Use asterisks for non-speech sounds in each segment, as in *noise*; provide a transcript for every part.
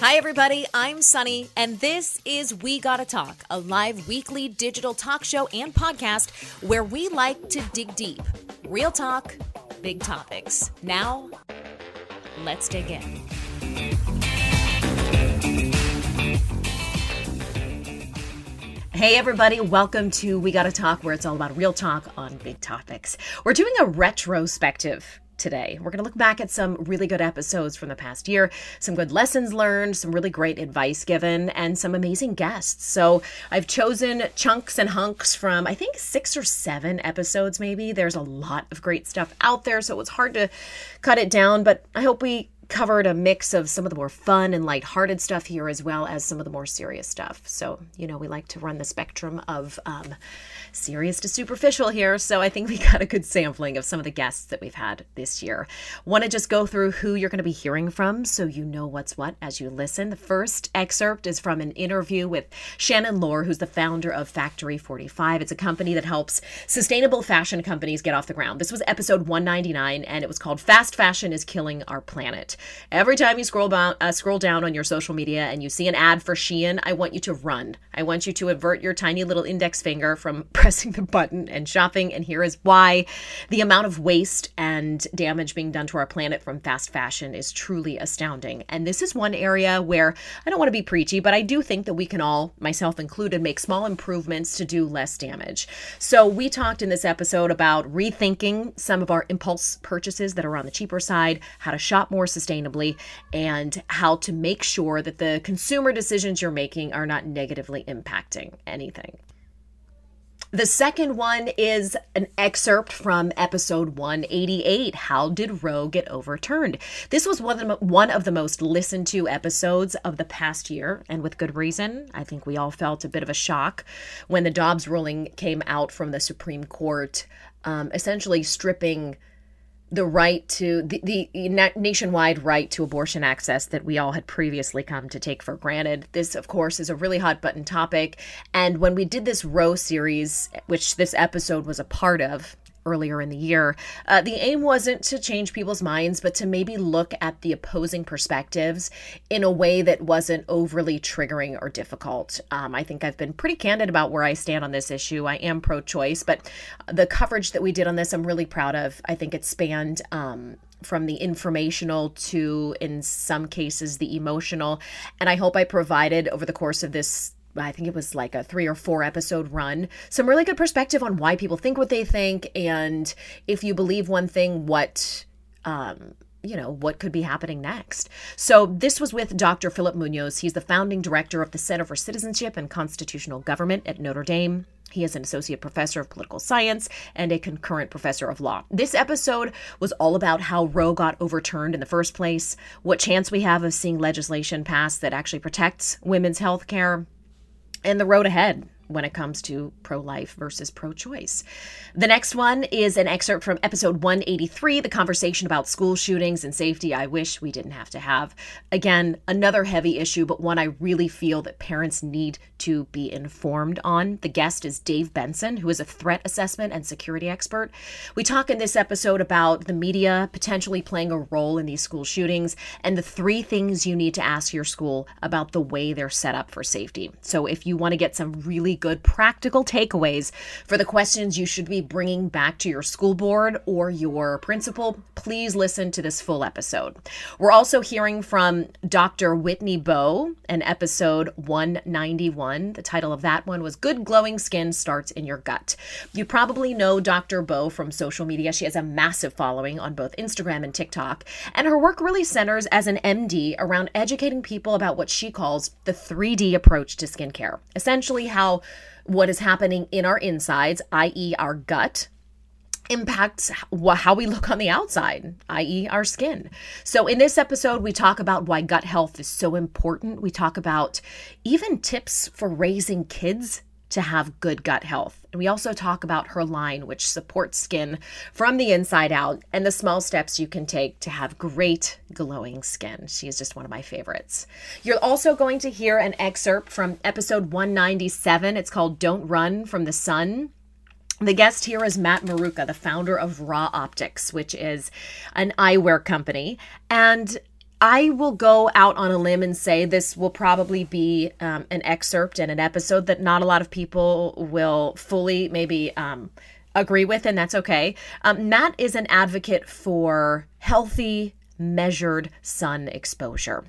Hi, everybody. I'm Sonni, and this is We Gotta Talk, a live weekly digital talk show and podcast where we like to dig deep. Real talk, big topics. Now, let's dig in. Hey, everybody, welcome to We Gotta Talk, where it's all about real talk on big topics. We're doing a retrospective today. We're going to look back at some really good episodes from the past year, some good lessons learned, some really great advice given, and some amazing guests. So I've chosen chunks and hunks from, I think, six or seven episodes, maybe. There's a lot of great stuff out there, so it was hard to cut it down, but I hope we covered a mix of some of the more fun and lighthearted stuff here as well as some of the more serious stuff. So, you know, we like to run the spectrum of um, serious to superficial here. So I think we *laughs* got a good sampling of some of the guests that we've had this year. Want to just go through who you're going to be hearing from so you know what's what as you listen. The first excerpt is from an interview with Shannon Lohr, who's the founder of Factory 45. It's a company that helps sustainable fashion companies get off the ground. This was episode 199 and it was called Fast Fashion is Killing Our Planet. Every time you scroll down, uh, scroll down on your social media and you see an ad for Shein, I want you to run. I want you to avert your tiny little index finger from *laughs* pressing the button and shopping. And here is why the amount of waste and damage being done to our planet from fast fashion is truly astounding. And this is one area where I don't want to be preachy, but I do think that we can all, myself included, make small improvements to do less damage. So we talked in this episode about rethinking some of our impulse purchases that are on the cheaper side, how to shop more sustainably sustainably and how to make sure that the consumer decisions you're making are not negatively impacting anything. The second one is an excerpt from episode 188 How Did Roe Get Overturned? This was one of, the, one of the most listened to episodes of the past year, and with good reason. I think we all felt a bit of a shock when the Dobbs ruling came out from the Supreme Court, um, essentially stripping the right to the, the nationwide right to abortion access that we all had previously come to take for granted. This, of course, is a really hot button topic. And when we did this Roe series, which this episode was a part of, earlier in the year. Uh, the aim wasn't to change people's minds, but to maybe look at the opposing perspectives in a way that wasn't overly triggering or difficult. Um, I think I've been pretty candid about where I stand on this issue. I am pro choice, but the coverage that we did on this, I'm really proud of. I think it spanned. Um, from the informational to, in some cases, the emotional. And I hope I provided over the course of this I think it was like a three or four episode run. Some really good perspective on why people think what they think, and if you believe one thing, what um, you know, what could be happening next. So, this was with Dr. Philip Munoz. He's the founding director of the Center for Citizenship and Constitutional Government at Notre Dame. He is an associate professor of political science and a concurrent professor of law. This episode was all about how Roe got overturned in the first place, what chance we have of seeing legislation passed that actually protects women's health care, and the road ahead when it comes to pro life versus pro choice. The next one is an excerpt from episode 183, the conversation about school shootings and safety I wish we didn't have to have. Again, another heavy issue, but one I really feel that parents need to be informed on. The guest is Dave Benson, who is a threat assessment and security expert. We talk in this episode about the media potentially playing a role in these school shootings and the three things you need to ask your school about the way they're set up for safety. So if you want to get some really good practical takeaways for the questions you should be bringing back to your school board or your principal, please listen to this full episode. We're also hearing from Dr. Whitney Bowe in episode 191. The title of that one was Good Glowing Skin Starts in Your Gut. You probably know Dr. Bowe from social media. She has a massive following on both Instagram and TikTok, and her work really centers as an MD around educating people about what she calls the 3D approach to skincare. Essentially, how what is happening in our insides, i.e., our gut, impacts how we look on the outside, i.e., our skin. So, in this episode, we talk about why gut health is so important. We talk about even tips for raising kids to have good gut health. And we also talk about her line, which supports skin from the inside out, and the small steps you can take to have great glowing skin. She is just one of my favorites. You're also going to hear an excerpt from episode 197. It's called Don't Run from the Sun. The guest here is Matt Maruca, the founder of Ra Optics, which is an eyewear company. And I will go out on a limb and say this will probably be um, an excerpt and an episode that not a lot of people will fully maybe um, agree with, and that's okay. Um, Matt is an advocate for healthy, measured sun exposure.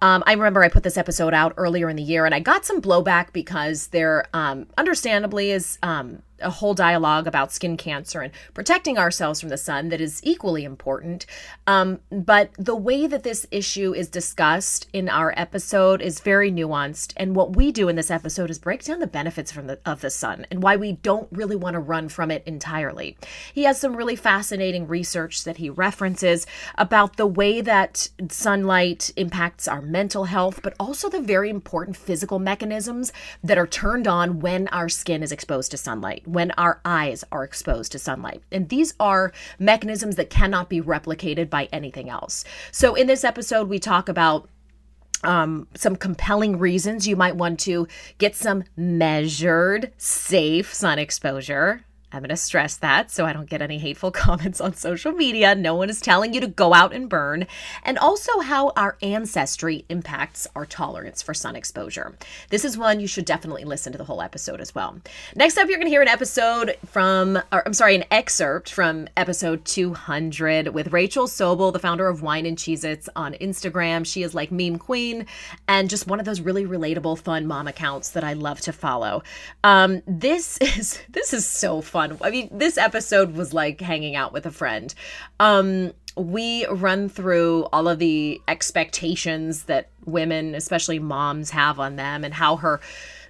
Um, I remember I put this episode out earlier in the year and I got some blowback because there, um, understandably, is um, a whole dialogue about skin cancer and protecting ourselves from the sun that is equally important. Um, but the way that this issue is discussed in our episode is very nuanced. And what we do in this episode is break down the benefits from the, of the sun and why we don't really want to run from it entirely. He has some really fascinating research that he references about the way that sunlight impacts our mental health, but also the very important physical mechanisms that are turned on when our skin is exposed to sunlight when our eyes are exposed to sunlight. And these are mechanisms that cannot be replicated by anything else. So in this episode, we talk about um, some compelling reasons you might want to get some measured, safe sun exposure. I'm going to stress that so I don't get any hateful *laughs* comments on social media. No one is telling you to go out and burn. And also how our ancestry impacts our tolerance for sun exposure. This is one you should definitely listen to the whole episode as well. Next up, you're going to hear an episode from, or I'm sorry, an excerpt from episode 200 with Rachel Sobel, the founder of Whine and Cheezits on Instagram. She is like meme queen and just one of those really relatable, fun mom accounts that I love to follow. Um, this *laughs* is, this is so fun fun. I mean, this episode was like hanging out with a friend. Um, we run through all of the expectations that women, especially moms, have on them and how her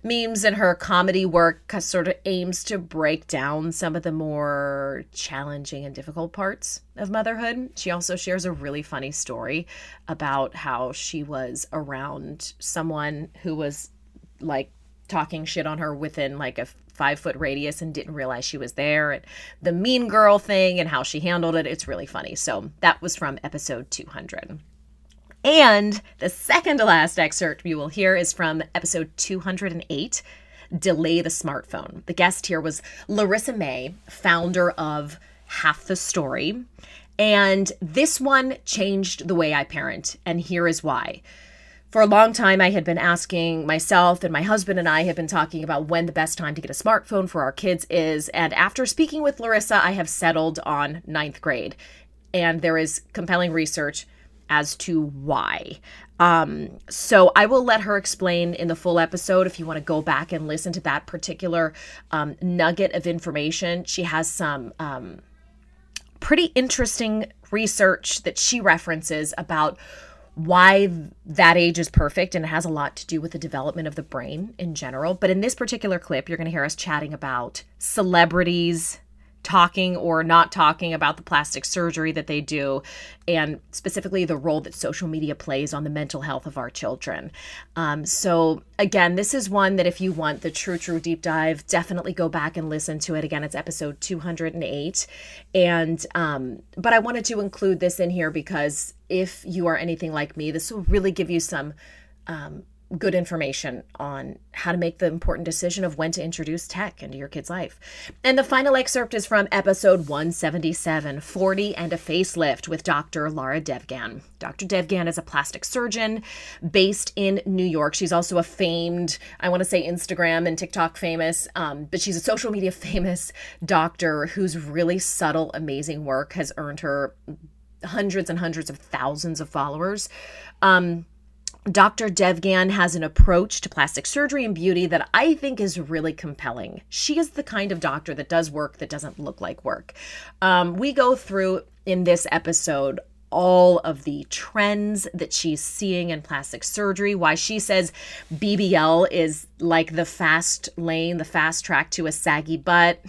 memes and her comedy work sort of aims to break down some of the more challenging and difficult parts of motherhood. She also shares a really funny story about how she was around someone who was like talking shit on her within like a five foot radius and didn't realize she was there and the mean girl thing and how she handled it it's really funny. So that was from episode 200 and the second to last excerpt you will hear is from episode 208 delay the smartphone. The guest here was larissa may founder of half the story. And this one changed the way i parent and here is why for a long time, I had been asking myself, and my husband and I have been talking about when the best time to get a smartphone for our kids is. And after speaking with Larissa, I have settled on ninth grade. And there is compelling research as to why. Um, so I will let her explain in the full episode if you want to go back and listen to that particular um, nugget of information. She has some um, pretty interesting research that she references about why that age is perfect and it has a lot to do with the development of the brain in general. But in this particular clip, you're going to hear us chatting about celebrities talking or not talking about the plastic surgery that they do, and specifically the role that social media plays on the mental health of our children. Um, so, again, this is one that if you want the true, true deep dive, definitely go back and listen to it. Again, it's episode 208. And, um, but I wanted to include this in here because if you are anything like me, this will really give you some. Um, good information on how to make the important decision of when to introduce tech into your kid's life. And the final excerpt is from episode 177 40 and a Facelift with Dr. Lara Devgan. Dr. Devgan is a plastic surgeon based in New York. She's also a famed, I want to say Instagram and TikTok famous, um, but she's a social media *laughs* famous doctor whose really subtle, amazing work has earned her hundreds and hundreds of thousands of followers. Um, Dr. Devgan has an approach to plastic surgery and beauty that I think is really compelling. She is the kind of doctor that does work that doesn't look like work. Um, we go through in this episode all of the trends that she's seeing in plastic surgery, why she says BBL is like the fast lane, the fast track to a saggy butt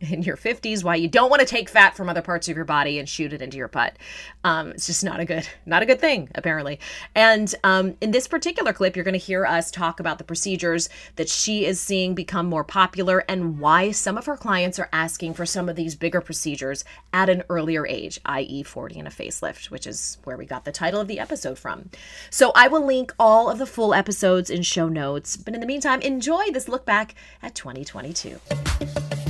in your 50s why you don't want to take fat from other parts of your body and shoot it into your butt um, it's just not a good not a good thing apparently. And um, in this particular clip you're going to hear us talk about the procedures that she is seeing become more popular and why some of her clients are asking for some of these bigger procedures at an earlier age i.e 40 and a facelift which is where we got the title of the episode from. So i will link all of the full episodes in show notes. But in the meantime enjoy this look back at 2022 and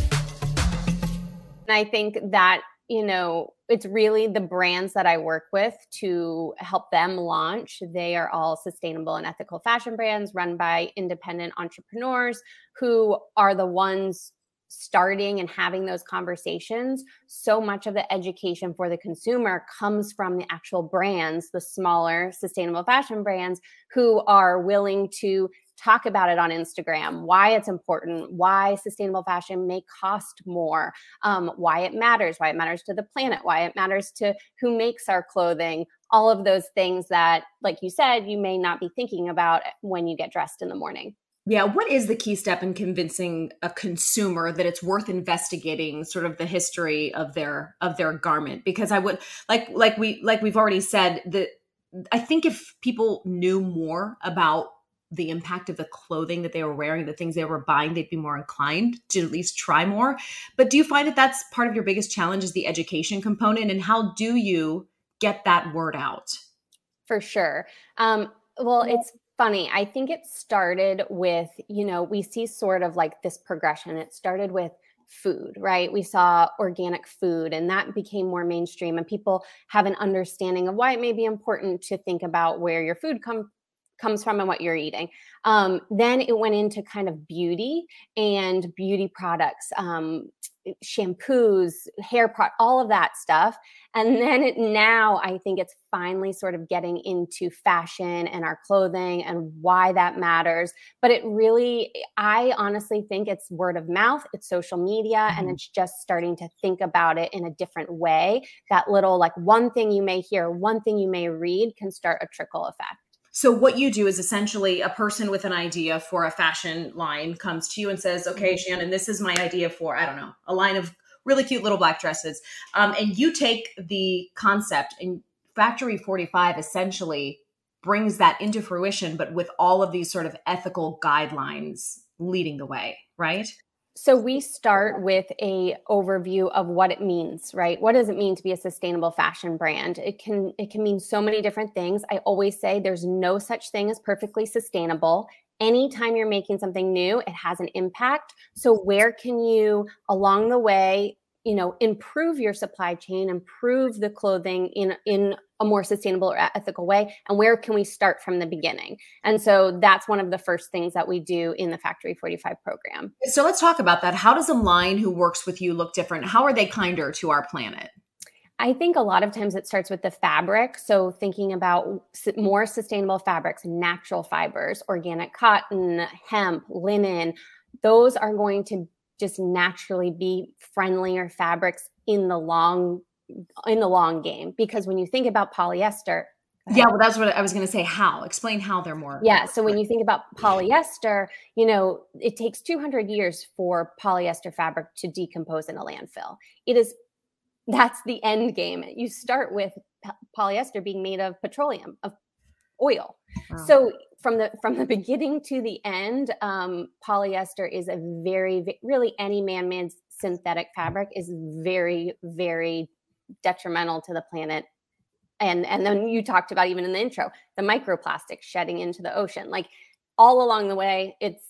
I think that you know, it's really the brands that I work with to help them launch. They are all sustainable and ethical fashion brands run by independent entrepreneurs who are the ones starting and having those conversations, so much of the education for the consumer comes from the actual brands, the smaller sustainable fashion brands who are willing to talk about it on Instagram, why it's important, why sustainable fashion may cost more, um, why it matters, why it matters to the planet, why it matters to who makes our clothing, all of those things that, like you said, you may not be thinking about when you get dressed in the morning. Yeah, what is the key step in convincing a consumer that it's worth investigating sort of the history of their of their garment? Because I would like like we like we've already said that I think if people knew more about the impact of the clothing that they were wearing, the things they were buying, they'd be more inclined to at least try more. But do you find that that's part of your biggest challenge is the education component and how do you get that word out? For sure. Um, well, it's funny. I think it started with, you know, we see sort of like this progression. It started with food, right? We saw organic food and that became more mainstream and people have an understanding of why it may be important to think about where your food come, comes from and what you're eating. Um, then it went into kind of beauty and beauty products, um, shampoos, hair product, all of that stuff. And then it, now I think it's finally sort of getting into fashion and our clothing and why that matters. But it really, I honestly think it's word of mouth, it's social media, mm-hmm. and it's just starting to think about it in a different way. That little, like, one thing you may hear, one thing you may read can start a trickle effect. So what you do is essentially a person with an idea for a fashion line comes to you and says, "Okay, mm-hmm. Shannon, this is my idea for I don't know a line of really cute little black dresses," um, and you take the concept and Factory Forty Five essentially brings that into fruition, but with all of these sort of ethical guidelines leading the way, right? So we start with a overview of what it means right? What does it mean to be a sustainable fashion brand? It can it can mean so many different things. I always say there's no such thing as perfectly sustainable. Anytime you're making something new it has an impact. So where can you along the way you know improve your supply chain improve the clothing in in a more sustainable or ethical way and where can we start from the beginning? And so that's one of the first things that we do in the factory 45 program. So let's talk about that. How does a line who works with you look different? How are they kinder to our planet? I think a lot of times it starts with the fabric. So, thinking about more sustainable fabrics, natural fibers, organic cotton, hemp, linen, those are going to just naturally be friendlier fabrics in the long in the long game. Because when you think about polyester yeah well that's what i was going to say how? Explain how they're more yeah so when you think about polyester you know it takes 200 years for polyester fabric to decompose in a landfill. It is that's the end game. You start with polyester being made of petroleum of oil. Wow. so from the from the beginning to the end, um, polyester is a very really any man-made synthetic fabric is very very detrimental to the planet. And and then you talked about even in the intro the microplastics shedding into the ocean. Like all along the way, it's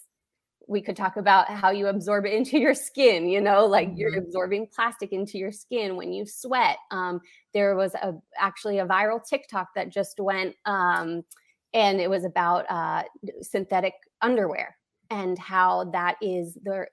we could talk about how you absorb it into your skin you know like you're mm-hmm. absorbing plastic into your skin when you sweat um, there was a actually a viral tiktok that just went um, and it was about uh, synthetic underwear and how that is the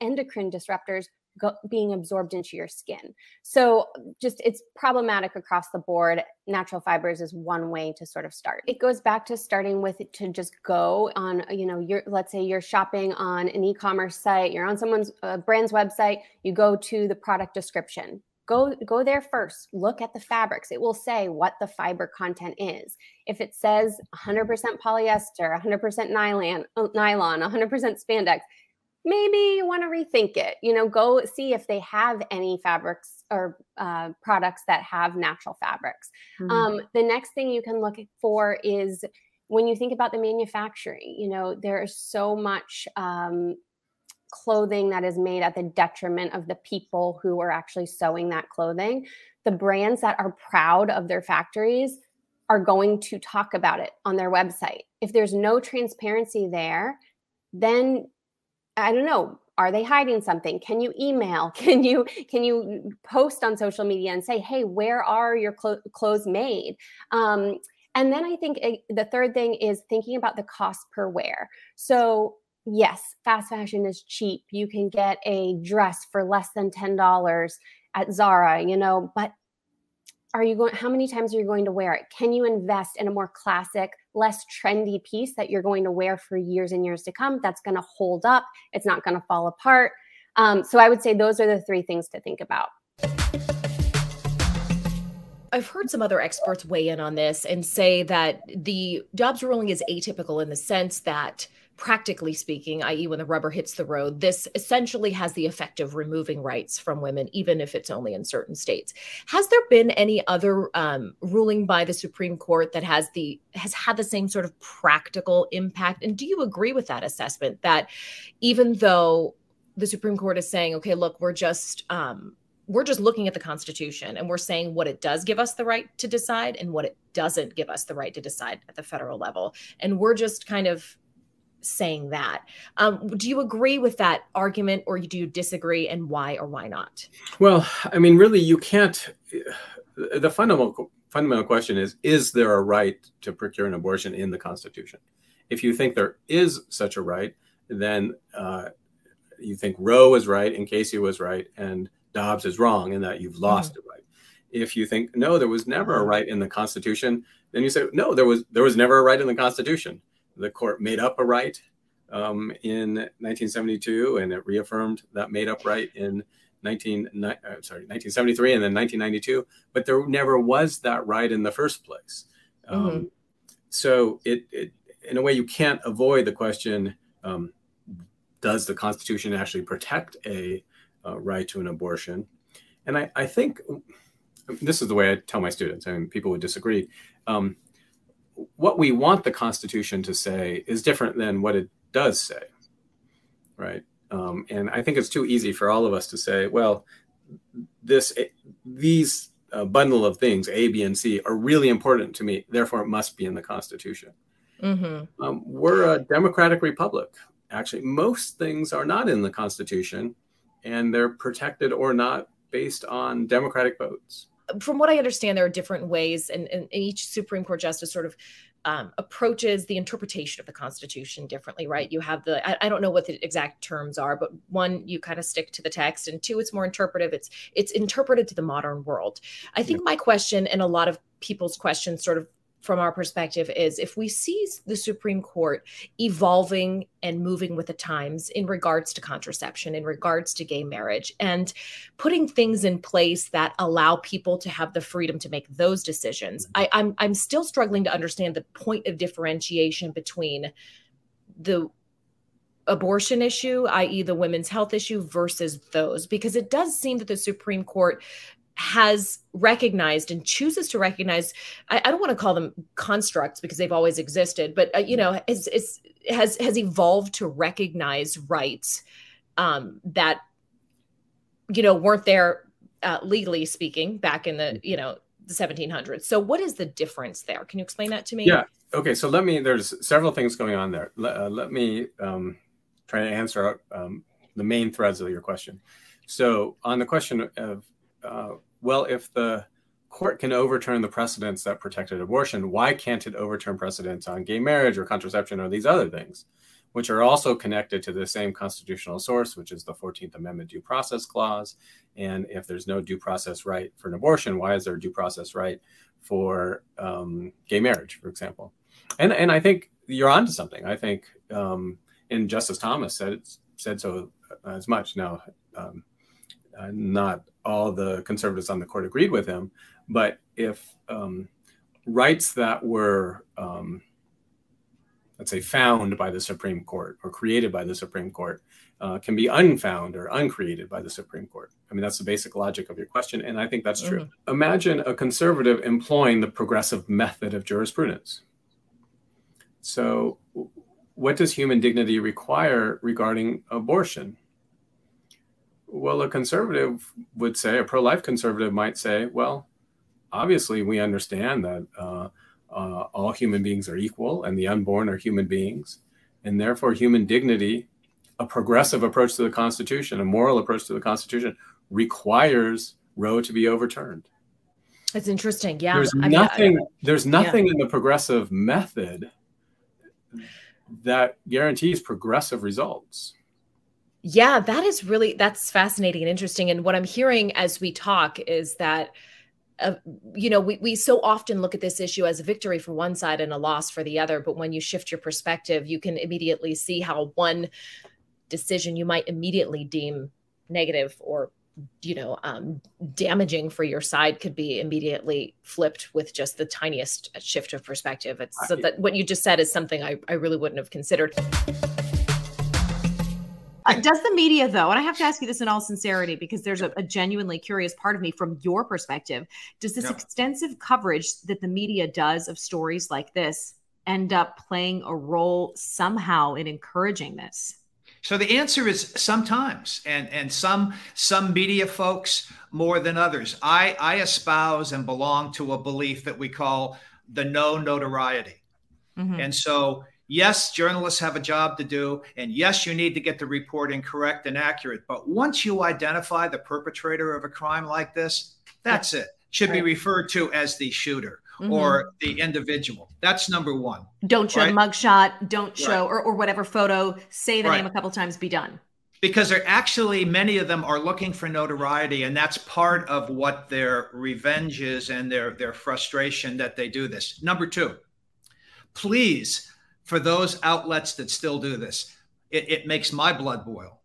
endocrine disruptors go, being absorbed into your skin. So just it's problematic across the board. Natural fibers is one way to sort of start. It goes back to starting with to just go on, you know, you're let's say you're shopping on an e-commerce site, you're on someone's uh, brand's website, you go to the product description go go there first look at the fabrics. It will say what the fiber content is. If it says 100% polyester 100% nylon uh, nylon 100% spandex maybe you want to rethink it. You know go see if they have any fabrics or uh, products that have natural fabrics. Mm-hmm. um, the next thing you can look for is when you think about the manufacturing you know there is so much um, clothing that is made at the detriment of the people who are actually sewing that clothing. The brands that are proud of their factories are going to talk about it on their website. If there's no transparency there, then I don't know, are they hiding something can you email *laughs* can you can you post on social media and say hey where are your clo- clothes made um, and then i think it, the third thing is thinking about the cost per wear so yes fast fashion is cheap. You can get a dress for less than $10 at zara you know but are you going how many times are you going to wear it? Can you invest in a more classic less trendy piece that you're going to wear for years and years to come that's going to hold up it's not going to fall apart? Um, so i would say those are the three things to think about. I've heard some other experts weigh in on this and say that the Dobbs ruling is atypical in the sense that practically speaking, i.e., when the rubber hits the road, this essentially has the effect of removing rights from women, even if it's only in certain states. Has there been any other um, ruling by the Supreme Court that has the has had the same sort of practical impact? And do you agree with that assessment that even though the Supreme Court is saying, okay, look, we're just um, we're just looking at the Constitution and we're saying what it does give us the right to decide and what it doesn't give us the right to decide at the federal level, and we're just kind of saying that. Um, do you agree with that argument or do you disagree and why or why not? Well, I mean, really, you can't. The fundamental fundamental question is: Is there a right to procure an abortion in the Constitution? If you think there is such a right, then uh, you think Roe was right and Casey was right, and Dobbs is wrong, and that you've lost mm-hmm. right. If you think no, there was never a right in the Constitution, then you say no, there was there was never a right in the Constitution the court made up a right um, in 1972, and it reaffirmed that made up right in 19, uh, sorry, 1973 and then 1992. But there never was that right in the first place. Um, mm-hmm. So it, it, in a way, you can't avoid the question: um, Does the Constitution actually protect a uh, right to an abortion? And I, I think this is the way I tell my students. I mean, people would disagree. Um, what we want the Constitution to say is different than what it does say, right? Um, and I think it's too easy for all of us to say, well, this these uh, bundle of things A, B, and C are really important to me, therefore it must be in the Constitution. Mm-hmm. Um, we're a democratic republic. Actually, most things are not in the Constitution, and they're protected or not based on democratic votes from what I understand, there are different ways, and, and each Supreme Court justice sort of um, approaches the interpretation of the Constitution differently, right? You have the I, I, don't know what the exact terms are, but one, you kind of stick to the text, and two, it's more interpretive. It's it's interpreted to the modern world. I think my question and a lot of people's questions sort of from our perspective is if we see the Supreme Court evolving and moving with the times in regards to contraception, in regards to gay marriage, and putting things in place that allow people to have the freedom to make those decisions, I, I'm I'm still struggling to understand the point of differentiation between the abortion issue, i.e., the women's health issue, versus those, because it does seem that the Supreme Court has recognized and chooses to recognize I, I, don't want to call them constructs because they've always existed but uh, you know is, is, has has evolved to recognize rights um, that you know weren't there uh, legally speaking back in the mm-hmm. you know the 1700s so what is the difference there? Can you explain that to me? Yeah. Okay so let me there's several things going on there. Let, uh, let me um, try to answer um, the main threads of your question. So on the question of well, if the court can overturn the precedents that protected abortion, why can't it overturn precedents on gay marriage or contraception or these other things, which are also connected to the same constitutional source, which is the 14th Amendment due process clause? And if there's no due process right for an abortion, why is there a due process right for um, gay marriage, for example? And and I think you're onto something. I think, um, and Justice Thomas said said so as much. Now, um, uh, not all the conservatives on the court agreed with him, but if um, rights that were, um, let's say, found by the Supreme Court or created by the Supreme Court uh, can be unfound or uncreated by the Supreme Court. I mean, that's the basic logic of your question, and I think that's true. Mm-hmm. Imagine a conservative employing the progressive method of jurisprudence. So, what does human dignity require regarding abortion? Well, a conservative would say, a pro life conservative might say, well, obviously, we understand that uh, uh, all human beings are equal and the unborn are human beings. And therefore, human dignity a progressive approach to the Constitution, a moral approach to the Constitution, requires Roe to be overturned. It's interesting. Yeah. There's I mean, nothing. I- there's nothing in the progressive method that guarantees progressive results. Yeah, that is really that's fascinating and interesting. And what I'm hearing as we talk is that uh, you know we, we so often look at this issue as a victory for one side and a loss for the other. But when you shift your perspective you can immediately see how one decision you might immediately deem negative or you know um, damaging for your side could be immediately flipped with just the tiniest shift of perspective. It's so that what you just said is something i, I really wouldn't have considered Uh, does the media, though, and I have to ask you this in all sincerity because there's a, a genuinely curious part of me from your perspective, does this Yeah. extensive coverage that the media does of stories like this end up playing a role somehow in encouraging this? So the answer is sometimes, and and some some media folks more than others. I I espouse and belong to a belief that we call the no notoriety. Mhm. And so, yes, journalists have a job to do. And yes, you need to get the reporting correct and accurate. But once you identify the perpetrator of a crime like this, that's it. Should be referred to as the shooter Mhm. or the individual. That's number one. don't show right. mugshot, don't show, Right. or, or whatever photo, say the Right. name a couple times, be done. Because they're actually, many of them are looking for notoriety, and that's part of what their revenge is and their, their frustration that they do this. Number two, please, for those outlets that still do this, it, it makes my blood boil.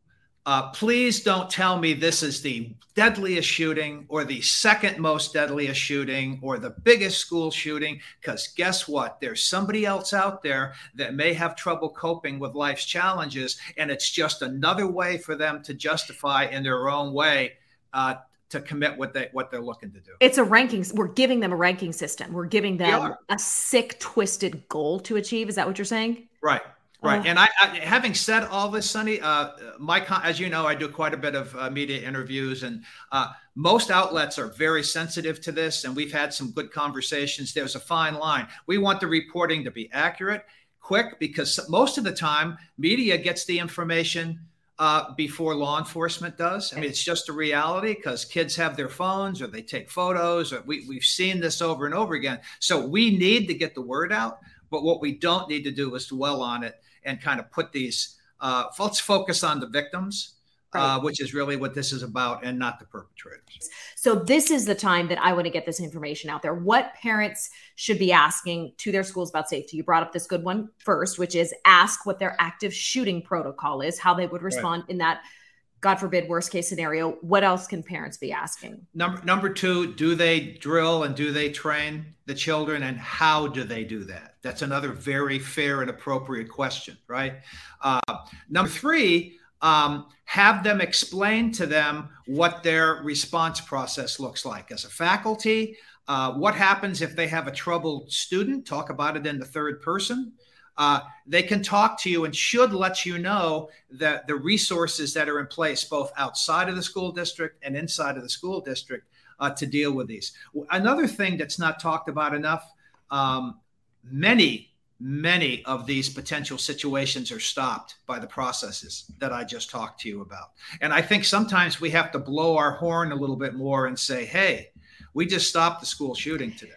Uh, please don't tell me this is the deadliest shooting or the second most deadliest shooting or the biggest school shooting. Because guess what? There's somebody else out there that may have trouble coping with life's challenges. And it's just another way for them to justify in their own way uh, to commit what, they, what they're looking to do. It's a ranking. We're giving them a ranking system. We're giving them a sick, twisted goal to achieve. Is that what you're saying? Right. Right. Oh. And I, I, having said all this, Sonni, uh, my, con- as you know, I do quite a bit of uh, media interviews, and uh, most outlets are very sensitive to this. And we've had some good conversations. There's a fine line. We want the reporting to be accurate, quick, because most of the time, media gets the information uh, before law enforcement does. I mean, it's just a reality because kids have their phones or they take photos. Or we, we've seen this over and over again. So we need to get the word out. But what we don't need to do is dwell on it and kind of put these. Uh, let's focus on the victims, uh, which is really what this is about, and not the perpetrators. So this is the time that I want to get this information out there. What parents should be asking to their schools about safety? You brought up this good one first, which is ask what their active shooting protocol is, how they would respond in that God forbid worst case scenario. What else can parents be asking? Number number two, do they drill and do they train the children, and how do they do that? That's another very fair and appropriate question, right? Uh, number three, um, have them explain to them what their response process looks like as a faculty. Uh, what happens if they have a troubled student? Talk about it in the third person. Uh, they can talk to you and should let you know that the resources that are in place, both outside of the school district and inside of the school district, uh, to deal with these. Another thing that's not talked about enough um, many, many of these potential situations are stopped by the processes that I just talked to you about. And I think sometimes we have to blow our horn a little bit more and say, hey, we just stopped the school shooting today.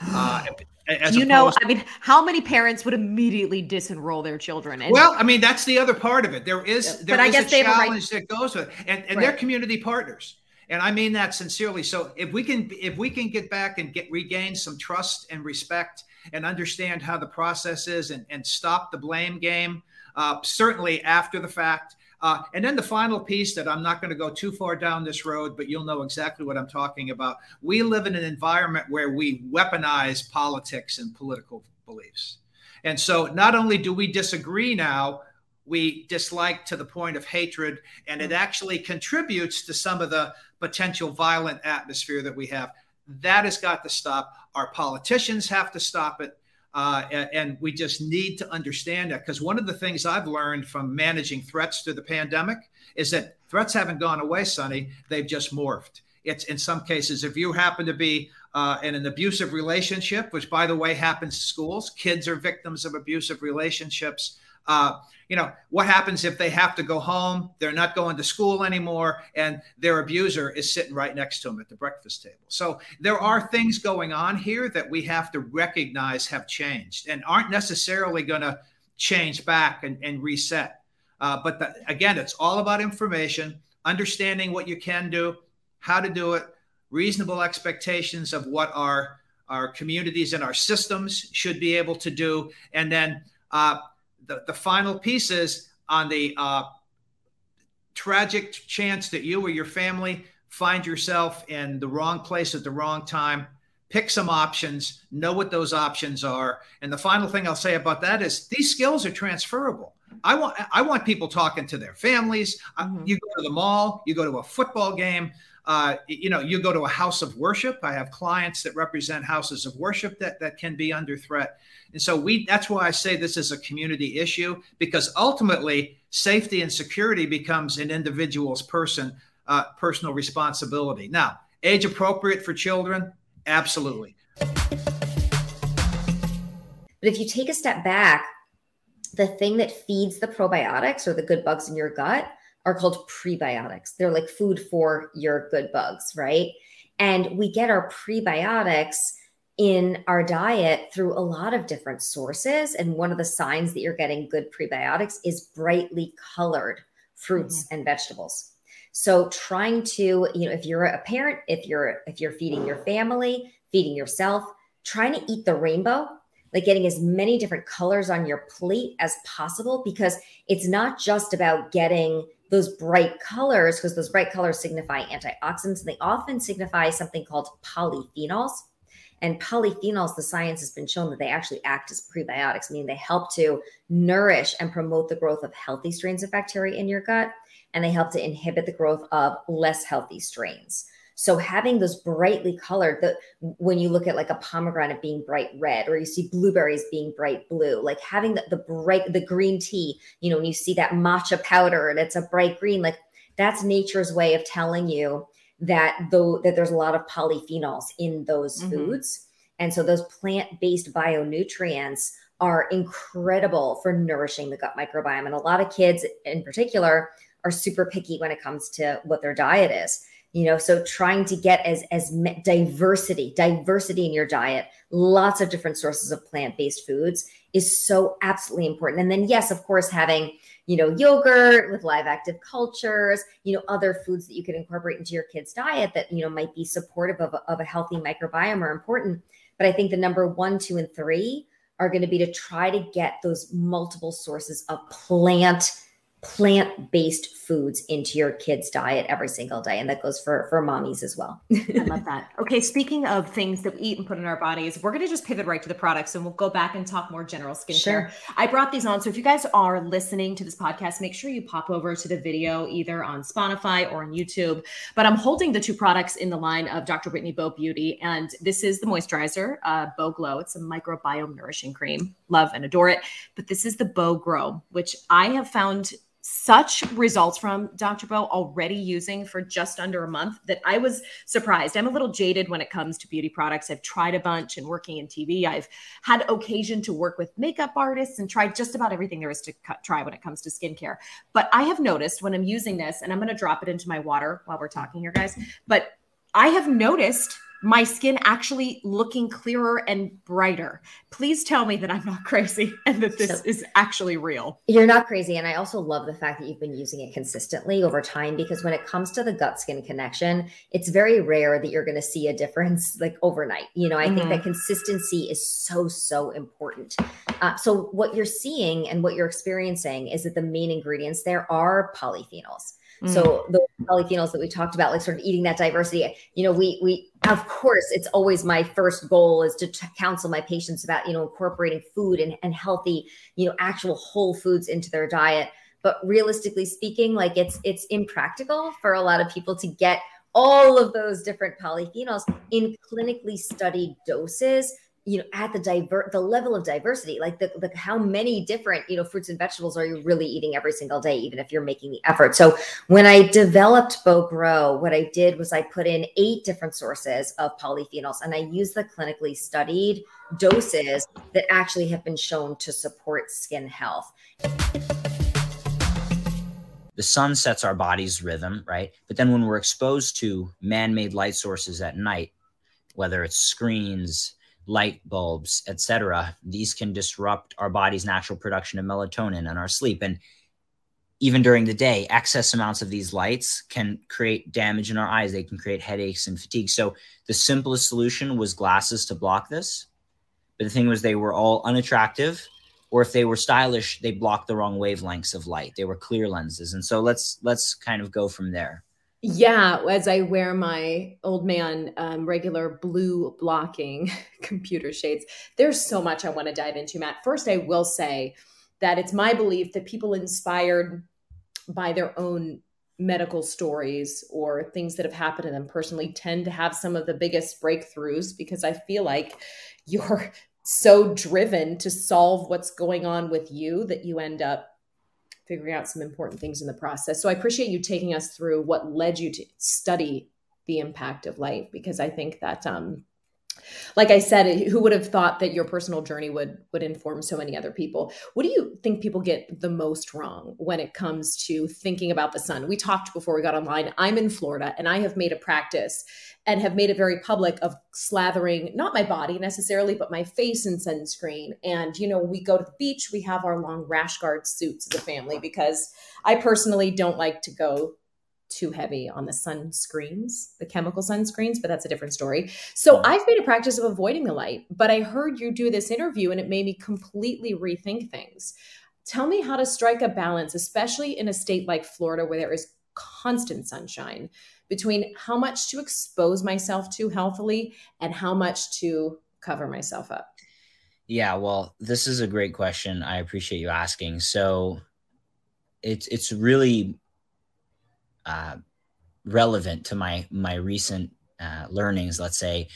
*sighs* Uh, as you know, I mean, how many parents would immediately disenroll their children? And well, I mean, that's the other part of it. There is there but I guess a a right- challenge that goes with it, and, and they're community partners, and I mean that sincerely. So if we can if we can get back and get regain some trust and respect and understand how the process is and, and stop the blame game, uh, certainly after the fact. Uh, and then the final piece that I'm not going to go too far down this road, but you'll know exactly what I'm talking about. We live in an environment where we weaponize politics and political beliefs. And so not only do we disagree now, we dislike to the point of hatred, and it actually contributes to some of the potential violent atmosphere that we have. That has got to stop. Our politicians have to stop it. Uh, and, we just need to understand that because one of the things I've learned from managing threats through the pandemic is that threats haven't gone away, Sonni. They've just morphed. It's in some cases, if you happen to be uh, in an abusive relationship, which by the way happens to schools, kids are victims of abusive relationships. Uh, you know, what happens if they have to go home? They're not going to school anymore, and their abuser is sitting right next to them at the breakfast table. So there are things going on here that we have to recognize have changed and aren't necessarily going to change back and, and reset. Uh, but the, again, it's all about information, understanding what you can do, how to do it, reasonable expectations of what our our communities and our systems should be able to do, and then uh, the, the final piece is on the uh, tragic chance that you or your family find yourself in the wrong place at the wrong time. Pick some options know what those options are. And the final thing i'll say about that is these skills are transferable. I want i want people talking to their families. Mm-hmm. you go to the mall you go to a football game uh, you know, you go to a house of worship. I have clients that represent houses of worship that that can be under threat, and so we. That's why I say this is a community issue because ultimately safety and security becomes an individual's person uh, personal responsibility. Now, age appropriate for children, absolutely. But if you take a step back, the thing that feeds the probiotics or the good bugs in your gut are called prebiotics. They're like food for your good bugs, right? And we get our prebiotics in our diet through a lot of different sources. And one of the signs that you're getting good prebiotics is brightly colored fruits mm-hmm. and vegetables. So trying to, you know, if you're a parent, if you're if you're feeding your family, feeding yourself, trying to eat the rainbow, like getting as many different colors on your plate as possible because it's not just about getting those bright colors, because those bright colors signify antioxidants, and they often signify something called polyphenols. And polyphenols, the science has been shown that they actually act as prebiotics, meaning they help to nourish and promote the growth of healthy strains of bacteria in your gut, and they help to inhibit the growth of less healthy strains. So having those brightly colored, that when you look at like a pomegranate being bright red, or you see blueberries being bright blue, like having the, the bright, the green tea, you know, when you see that matcha powder and it's a bright green, like that's nature's way of telling you that though that there's a lot of polyphenols in those mm-hmm. foods. And so those plant-based bionutrients are incredible for nourishing the gut microbiome. And a lot of kids in particular are super picky when it comes to what their diet is you know so trying to get as as diversity diversity in your diet lots of different sources of plant-based foods is so absolutely important. And then yes of course having you know yogurt with live active cultures you know other foods that you can incorporate into your kids diet that you know might be supportive of a, of a healthy microbiome are important. But i think the number one two and three are going to be to try to get those multiple sources of plant plant-based foods into your kids diet every single day and that goes for for mommies as well. *laughs* I love that. Okay speaking of things that we eat and put in our bodies we're going to just pivot right to the products and we'll go back and talk more general skincare. Sure. i brought these on so if you guys are listening to this podcast make sure you pop over to the video either on spotify or on youtube. But i'm holding the two products in the line of dr Whitney bowe beauty and this is the moisturizer uh, bowe glow. It's a microbiome nourishing cream. Love and adore it. But this is the bowe grow which i have found such results from Dr. Bowe already using for just under a month that I was surprised. I'm a little jaded when it comes to beauty products. I've tried a bunch and working in TV. I've had occasion to work with makeup artists and tried just about everything there is to try when it comes to skincare. But I have noticed when I'm using this, and I'm going to drop it into my water while we're talking here, guys, but I have noticed my skin actually looking clearer and brighter. Please tell me that I'm not crazy *laughs* and that this so, is actually real. You're not crazy. And I also love the fact that you've been using it consistently over time because when it comes to the gut skin connection, it's very rare that you're going to see a difference like overnight. You know, I mm-hmm. think that mm-hmm. consistency is so, so important. Uh, so, what you're seeing and what you're experiencing is that the main ingredients there are polyphenols. So mm. the polyphenols that we talked about, like sort of eating that diversity, you know, we we of course it's always my first goal is to t- counsel my patients about you know incorporating food and, and healthy, you know, actual whole foods into their diet. But realistically speaking, like it's it's impractical for a lot of people to get all of those different polyphenols in clinically studied doses you know at the diver the level of diversity like the, the how many different you know fruits and vegetables are you really eating every single day even if you're making the effort? So when i developed Bowe Grow what i did was i put in eight different sources of polyphenols and i used the clinically studied doses that actually have been shown to support skin health. The sun sets our body's rhythm right? But then when we're exposed to man-made light sources at night whether it's screens light bulbs, etc. These can disrupt our body's natural production of melatonin and our sleep. And even during the day, excess amounts of these lights can create damage in our eyes. They can create headaches and fatigue. So the simplest solution was glasses to block this. But the thing was, they were all unattractive, or if they were stylish, they blocked the wrong wavelengths of light. They were clear lenses, and so let's let's kind of go from there. Yeah, as I wear my old man um, regular blue blocking *laughs* computer shades, there's so much I want to dive into, Matt. First, I will say that it's my belief that people inspired by their own medical stories or things that have happened to them personally tend to have some of the biggest breakthroughs because I feel like *laughs* you're so driven to solve what's going on with you that you end up figuring out some important things in the process. So I appreciate you taking us through what led you to study the impact of light because I think that um, like i said who would have thought that your personal journey would would inform so many other people? What do you think people get the most wrong when it comes to thinking about the sun? We talked before we got online. I'm in florida and i have made a practice and have made it very public of slathering not my body necessarily but my face in sunscreen. And you know we go to the beach we have our long rash guard suits as a family because i personally don't like to go too heavy on the sunscreens, the chemical sunscreens, but that's a different story. So I've made a practice of avoiding the light, but I heard you do this interview and it made me completely rethink things. Tell me how to strike a balance, especially in a state like Florida where there is constant sunshine, between how much to expose myself to healthily and how much to cover myself up. Yeah, well, this is a great question. I appreciate you asking. So it's it's really uh, relevant to my my recent uh, learnings. Let's say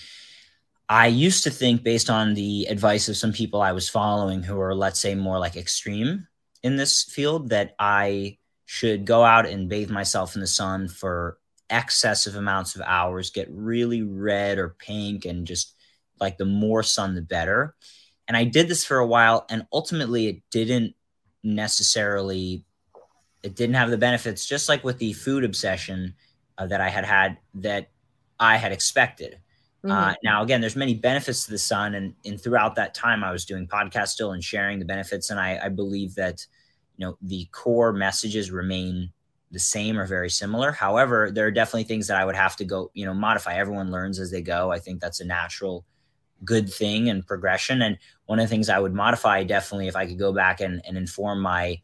I used to think, based on the advice of some people I was following who are, let's say, more like extreme in this field, that I should go out and bathe myself in the sun for excessive amounts of hours, get really red or pink, and just like the more sun, the better. And I did this for a while, and ultimately, it didn't necessarily it didn't have the benefits, just like with the food obsession uh, that I had had that I had expected. Uh, mm-hmm. Uh, now, again, there's many benefits to the sun, and, and throughout that time, I was doing podcast still and sharing the benefits, and I, I believe that you know the core messages remain the same or very similar. However, there are definitely things that I would have to go, you know, modify. Everyone learns as they go. I think that's a natural good thing and progression. And one of the things I would modify definitely if I could go back and, and inform my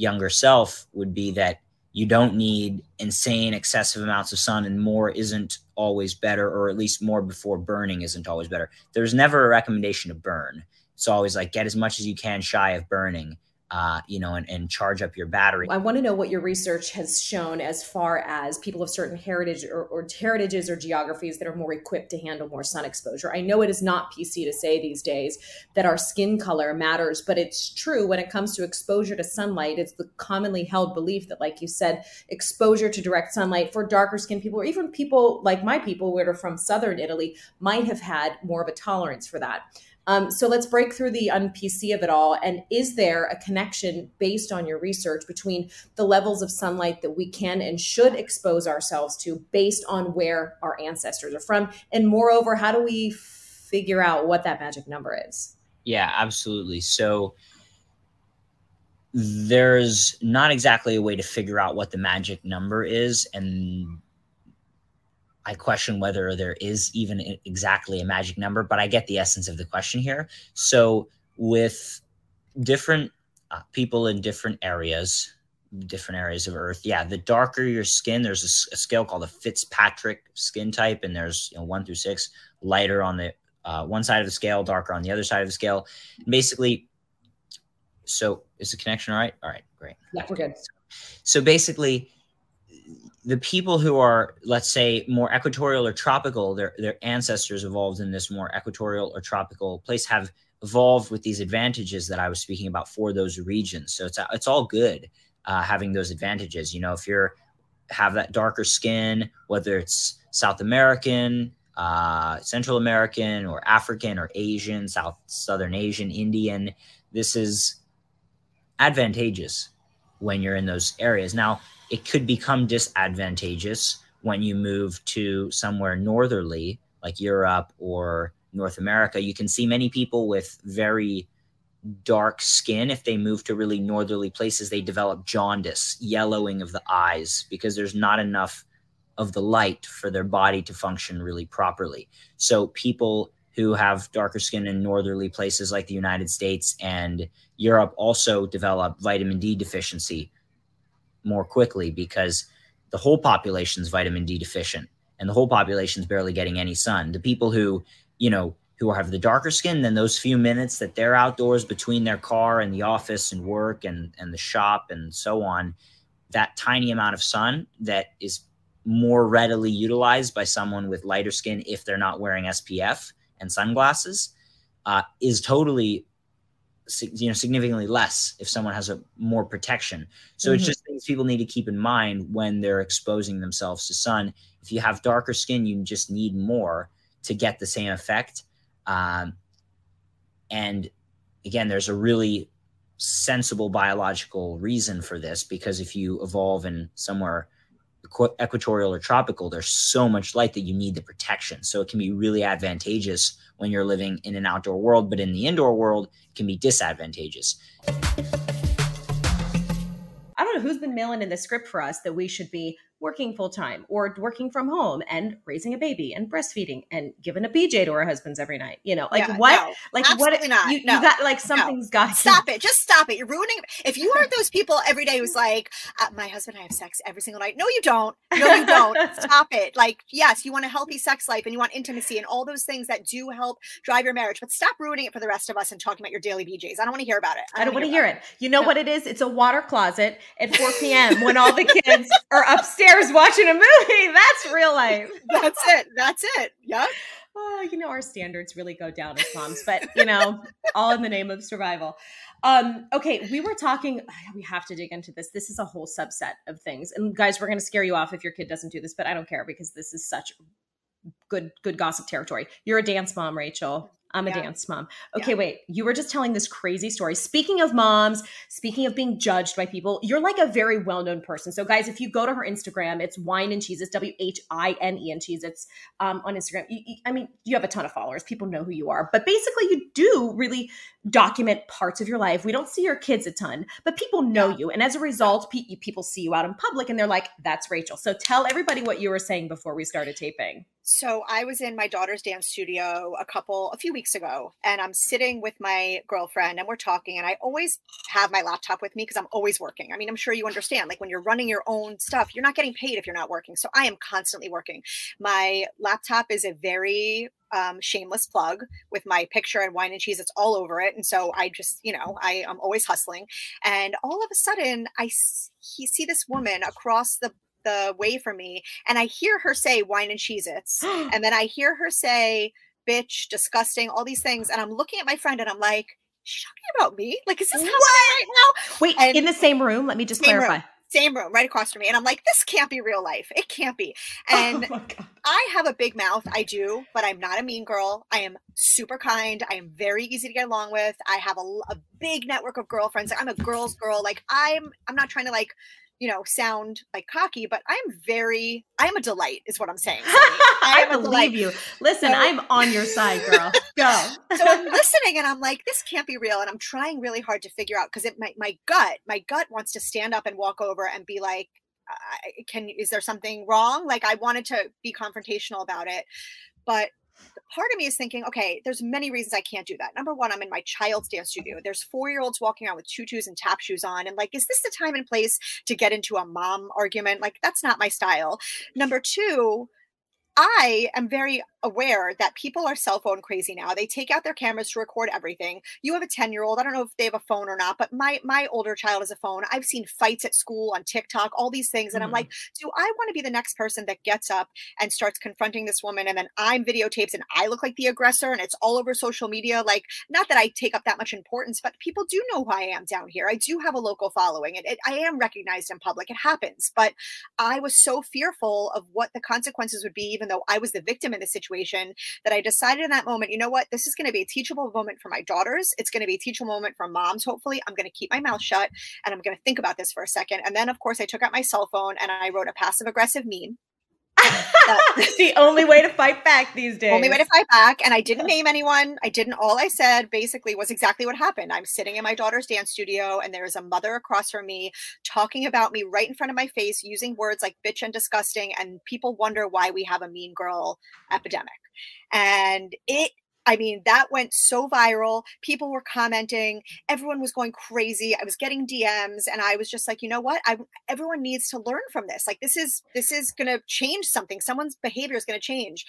younger self would be that you don't need insane excessive amounts of sun and more isn't always better or at least more before burning isn't always better. There's never a recommendation to burn. It's always like get as much as you can shy of burning uh, you know, and, and charge up your battery. I want to know what your research has shown as far as people of certain heritage or, or, heritages or geographies that are more equipped to handle more sun exposure. I know it is not PC to say these days that our skin color matters, but it's true when it comes to exposure to sunlight. It's the commonly held belief that, like you said, exposure to direct sunlight for darker skinned people, or even people like my people who are from southern Italy, might have had more of a tolerance for that. Um, so let's break through the un-PC of it all. And is there a connection based on your research between the levels of sunlight that we can and should expose ourselves to based on where our ancestors are from? And moreover, how do we figure out what that magic number is? Yeah, absolutely. So there's not exactly a way to figure out what the magic number is. And I question whether there is even exactly a magic number, but I get the essence of the question here. So, with different uh, people in different areas, different areas of Earth, yeah, the darker your skin, there's a, a scale called the Fitzpatrick skin type, and there's you know, one through six, lighter on the uh, one side of the scale, darker on the other side of the scale. basically, so is the connection all right? All right, great. Yeah, we're good. So basically, the people who are, let's say, more equatorial or tropical, their their ancestors evolved in this more equatorial or tropical place, have evolved with these advantages that I was speaking about for those regions. So it's it's all good uh, having those advantages. You know, if you're have that darker skin, whether it's South American, uh, Central American, or African, or Asian, South Southern Asian, Indian, this is advantageous when you're in those areas. Now, it could become disadvantageous when you move to somewhere northerly, like Europe or North America. You can see many people with very dark skin. If they move to really northerly places, they develop jaundice, yellowing of the eyes, because there's not enough of the light for their body to function really properly. So people who have darker skin in northerly places like the United States and Europe also develop vitamin D deficiency more quickly because the whole population is vitamin D deficient and the whole population is barely getting any sun. The people who, you know, who have the darker skin, then those few minutes that they're outdoors between their car and the office and work and, and the shop and so on, that tiny amount of sun that is more readily utilized by someone with lighter skin if they're not wearing SPF and sunglasses uh, is totally you know significantly less if someone has a more protection. So mm-hmm. it's just things people need to keep in mind when they're exposing themselves to sun. If you have darker skin you just need more to get the same effect. Um, and again there's a really sensible biological reason for this because if you evolve in somewhere equatorial or tropical, there's so much light that you need the protection. So it can be really advantageous when you're living in an outdoor world, but in the indoor world, it can be disadvantageous. I don't know who's been mailing in the script for us that we should be working full time or working from home and raising a baby and breastfeeding and giving a BJ to our husbands every night. You know, like yeah, what? No, like what? Not. You, no, you got like something's no. got. Stop it! Just stop it! You're ruining. If you aren't those people every day who's like, uh, my husband and I have sex every single night. No, you don't. No, you don't. *laughs* stop it! Like, yes, you want a healthy sex life and you want intimacy and all those things that do help drive your marriage, but stop ruining it for the rest of us and talking about your daily BJ's. I don't want to hear about it. I don't, want to hear it. it. You know what it is? It's a water closet at 4 p.m. when all the *laughs* kids are upstairs watching a movie movie. *laughs* That's real life. *laughs* That's it. That's it. Yeah. Oh, you know, our standards really go down as moms, but you know, all in the name of survival. Um, okay, we were talking, *sighs* we have to dig into this. This is a whole subset of things. And guys, we're gonna scare you off if your kid doesn't do this, but I don't care because this is such good, good gossip territory. You're a dance mom, Rachel. I'm a yeah. dance mom. Okay, yeah. wait. You were just telling this crazy story. Speaking of moms, speaking of being judged by people, you're like a very well known person. So, guys, if you go to her Instagram, it's Whine and Cheezits W H I N E and Cheezits um, on Instagram. You, you, I mean, you have a ton of followers. People know who you are. But basically, you do really document parts of your life. We don't see your kids a ton, but people know you. And as a result, pe- people see you out in public and they're like, that's Rachel. So, tell everybody what you were saying before we started taping. So I was in my daughter's dance studio a couple, a few weeks ago, and I'm sitting with my girlfriend and we're talking. And I always have my laptop with me because I'm always working. I mean, I'm sure you understand, like when you're running your own stuff, you're not getting paid if you're not working. So I am constantly working. My laptop is a very um, shameless plug with my picture and wine and cheese. It's all over it. And so I just, you know, I am always hustling. And all of a sudden, I he, see this woman across the the way from me and I hear her say Whine and Cheezits. *gasps* and then I hear her say bitch, disgusting, all these things. And I'm looking at my friend and I'm like, she's talking about me? Like, is this happening right now? Wait, and in the same room? Let me just clarify. Room, same room, right across from me. And I'm like, this can't be real life. It can't be. *laughs* Oh and oh I have a big mouth. I do, but I'm not a mean girl. I am super kind. I am very easy to get along with. I have a, a big network of girlfriends. I'm a girl's girl. Like I'm, I'm not trying to like you know, sound like cocky, but I'm very, I'm a delight, is what I'm saying. *laughs* I, I believe you. Listen, so, I'm on your side, girl. *laughs* Go. so I'm listening and I'm like, this can't be real. And I'm trying really hard to figure out because it my, my gut, my gut wants to stand up and walk over and be like, can is there something wrong? Like I wanted to be confrontational about it, but part of me is thinking, okay, there's many reasons I can't do that. Number one, I'm in my child's dance studio. There's four year olds walking around with tutus and tap shoes on. And like, is this the time and place to get into a mom argument? Like, that's not my style. Number two, I am very aware that people are cell phone crazy now. They take out their cameras to record everything. You have a 10 year old. I don't know if they have a phone or not, but my my older child has a phone. I've seen fights at school on TikTok, all these things. And mm-hmm. I'm like, do I want to be the next person that gets up and starts confronting this woman and then I'm videotaped and I look like the aggressor and it's all over social media? Like, not that I take up that much importance, but people do know who I am down here. I do have a local following and it, I am recognized in public. It happens. But I was so fearful of what the consequences would be, even though I was the victim in this situation, that I decided in that moment, you know what? This is going to be a teachable moment for my daughters. It's going to be a teachable moment for moms, hopefully. I'm going to keep my mouth shut and I'm going to think about this for a second. And then, of course, I took out my cell phone and I wrote a passive aggressive meme *laughs* the only way to fight back these days. Only way to fight back. And I didn't name anyone. I didn't. All I said basically was exactly what happened. I'm sitting in my daughter's dance studio, and there is a mother across from me talking about me right in front of my face, using words like bitch and disgusting. And people wonder why we have a mean girl epidemic. And it I mean, that went so viral. People were commenting. Everyone was going crazy. I was getting DMs and I was just like, you know what? I everyone needs to learn from this. Like this is this is going to change something. Someone's behavior is going to change.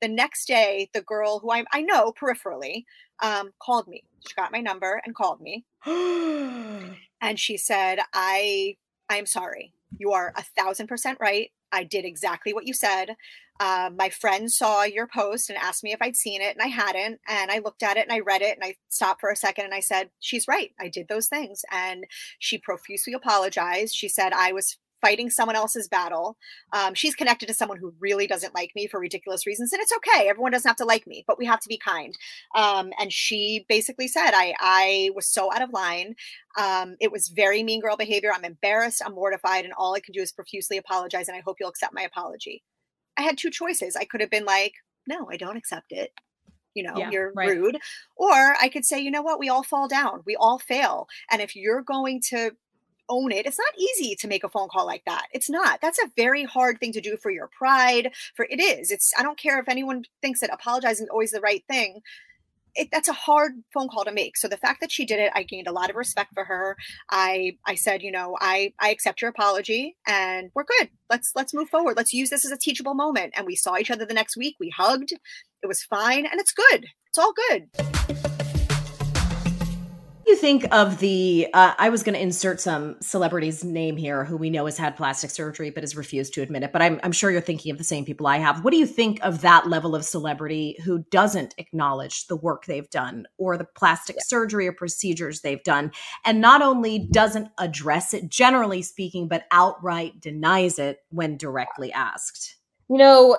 The next day, the girl who I, I know peripherally um, called me. She got my number and called me. *gasps* and she said, I I'm sorry. You are a thousand percent right. I did exactly what you said. Uh, my friend saw your post and asked me if I'd seen it, and I hadn't. And I looked at it and I read it and I stopped for a second and I said, She's right. I did those things. And she profusely apologized. She said, I was fighting someone else's battle. Um, she's connected to someone who really doesn't like me for ridiculous reasons, and it's okay. Everyone doesn't have to like me, but we have to be kind. Um, and she basically said, "I I was so out of line. Um, it was very mean girl behavior. I'm embarrassed. I'm mortified, and all I can do is profusely apologize. And I hope you'll accept my apology." I had two choices. I could have been like, no, I don't accept it. You know, yeah, you're right. rude. Or I could say, you know what, we all fall down, we all fail. And if you're going to own it, it's not easy to make a phone call like that. It's not. That's a very hard thing to do for your pride. For it is. It's I don't care if anyone thinks that apologizing is always the right thing it, that's a hard phone call to make. So the fact that she did it, I gained a lot of respect for her. I I said, you know, I I accept your apology and we're good. Let's let's move forward. Let's use this as a teachable moment. And we saw each other the next week. We hugged. It was fine and it's good. It's all good you think of the uh, i was going to insert some celebrity's name here who we know has had plastic surgery but has refused to admit it but I'm, I'm sure you're thinking of the same people i have what do you think of that level of celebrity who doesn't acknowledge the work they've done or the plastic yeah. surgery or procedures they've done and not only doesn't address it generally speaking but outright denies it when directly asked you know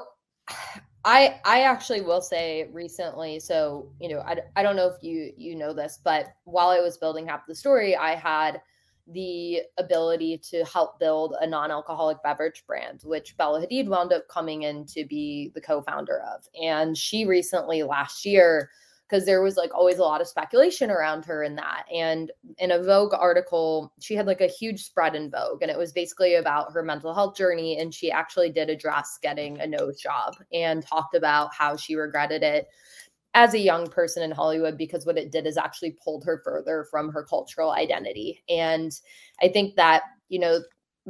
I I actually will say recently, so you know, I, I don't know if you you know this, but while I was building Half the Story, I had the ability to help build a non-alcoholic beverage brand, which Bella Hadid wound up coming in to be the co-founder of. And she recently last year because there was like always a lot of speculation around her in that. And in a Vogue article, she had like a huge spread in Vogue, and it was basically about her mental health journey. And she actually did address getting a nose job and talked about how she regretted it as a young person in Hollywood because what it did is actually pulled her further from her cultural identity. And I think that, you know,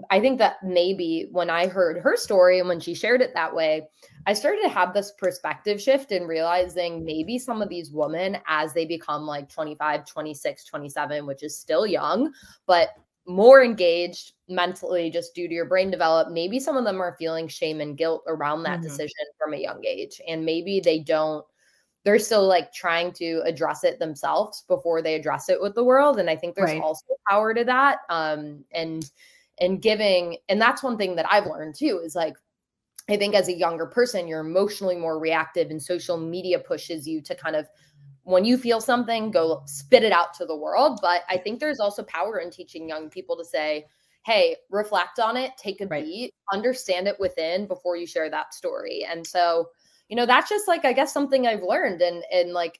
I think that maybe when I heard her story and when she shared it that way, I started to have this perspective shift and realizing maybe some of these women, as they become like 25, 26, 27, which is still young, but more engaged mentally just due to your brain develop, maybe some of them are feeling shame and guilt around that mm-hmm. decision from a young age. And maybe they don't they're still like trying to address it themselves before they address it with the world and i think there's right. also power to that um and and giving and that's one thing that i've learned too is like i think as a younger person you're emotionally more reactive and social media pushes you to kind of when you feel something go spit it out to the world but i think there's also power in teaching young people to say hey reflect on it take a right. beat understand it within before you share that story and so you know that's just like i guess something i've learned and and like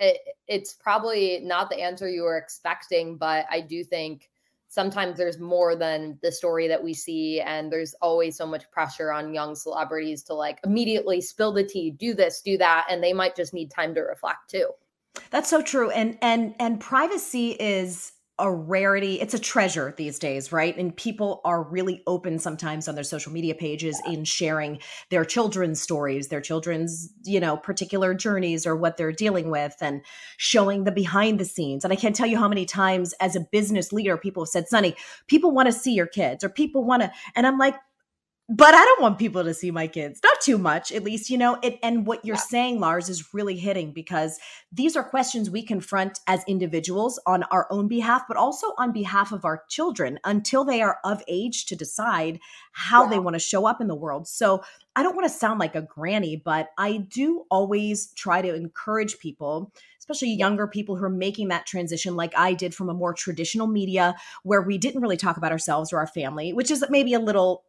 it, it's probably not the answer you were expecting but i do think sometimes there's more than the story that we see and there's always so much pressure on young celebrities to like immediately spill the tea do this do that and they might just need time to reflect too. That's so true and and and privacy is a rarity. It's a treasure these days, right? And people are really open sometimes on their social media pages in sharing their children's stories, their children's, you know, particular journeys or what they're dealing with and showing the behind the scenes. And I can't tell you how many times as a business leader, people have said, Sonni, people want to see your kids or people want to, and I'm like, but I don't want people to see my kids. Not too much, at least, you know. It, and what you're yeah. saying, Lars, is really hitting because these are questions we confront as individuals on our own behalf, but also on behalf of our children until they are of age to decide how yeah. they want to show up in the world. So I don't want to sound like a granny, but I do always try to encourage people, especially younger people who are making that transition, like I did from a more traditional media where we didn't really talk about ourselves or our family, which is maybe a little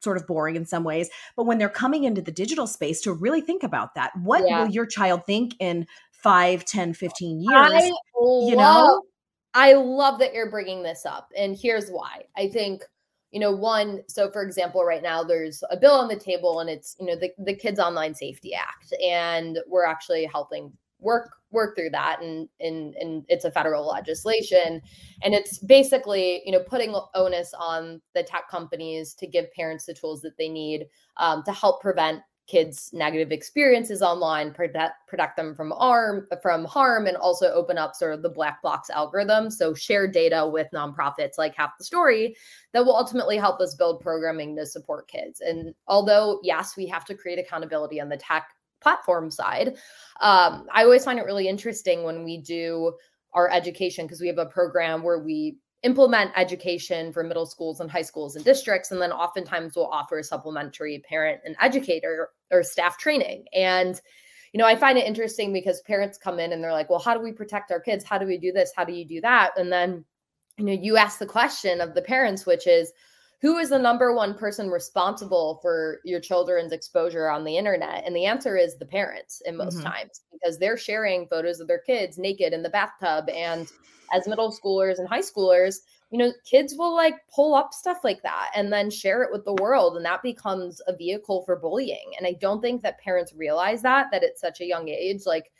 sort of boring in some ways but when they're coming into the digital space to really think about that what yeah. will your child think in 5 10 15 years I you love, know i love that you're bringing this up and here's why i think you know one so for example right now there's a bill on the table and it's you know the, the kids online safety act and we're actually helping work work through that and and and it's a federal legislation. And it's basically you know putting onus on the tech companies to give parents the tools that they need um, to help prevent kids negative experiences online protect protect them from harm from harm and also open up sort of the black box algorithm. So share data with nonprofits like Half the Story that will ultimately help us build programming to support kids. And although yes we have to create accountability on the tech platform side. Um, I always find it really interesting when we do our education because we have a program where we implement education for middle schools and high schools and districts and then oftentimes we'll offer supplementary parent and educator or staff training. And you know i find it interesting because parents come in and they're like well how do we protect our kids? How do we do this? How do you do that? And then you know you ask the question of the parents which is who is the number one person responsible for your children's exposure on the internet? And the answer is the parents in most mm-hmm. times because they're sharing photos of their kids naked in the bathtub. And as middle schoolers and high schoolers, you know, kids will like pull up stuff like that and then share it with the world. And that becomes a vehicle for bullying. And I don't think that parents realize that, that at such a young age, like,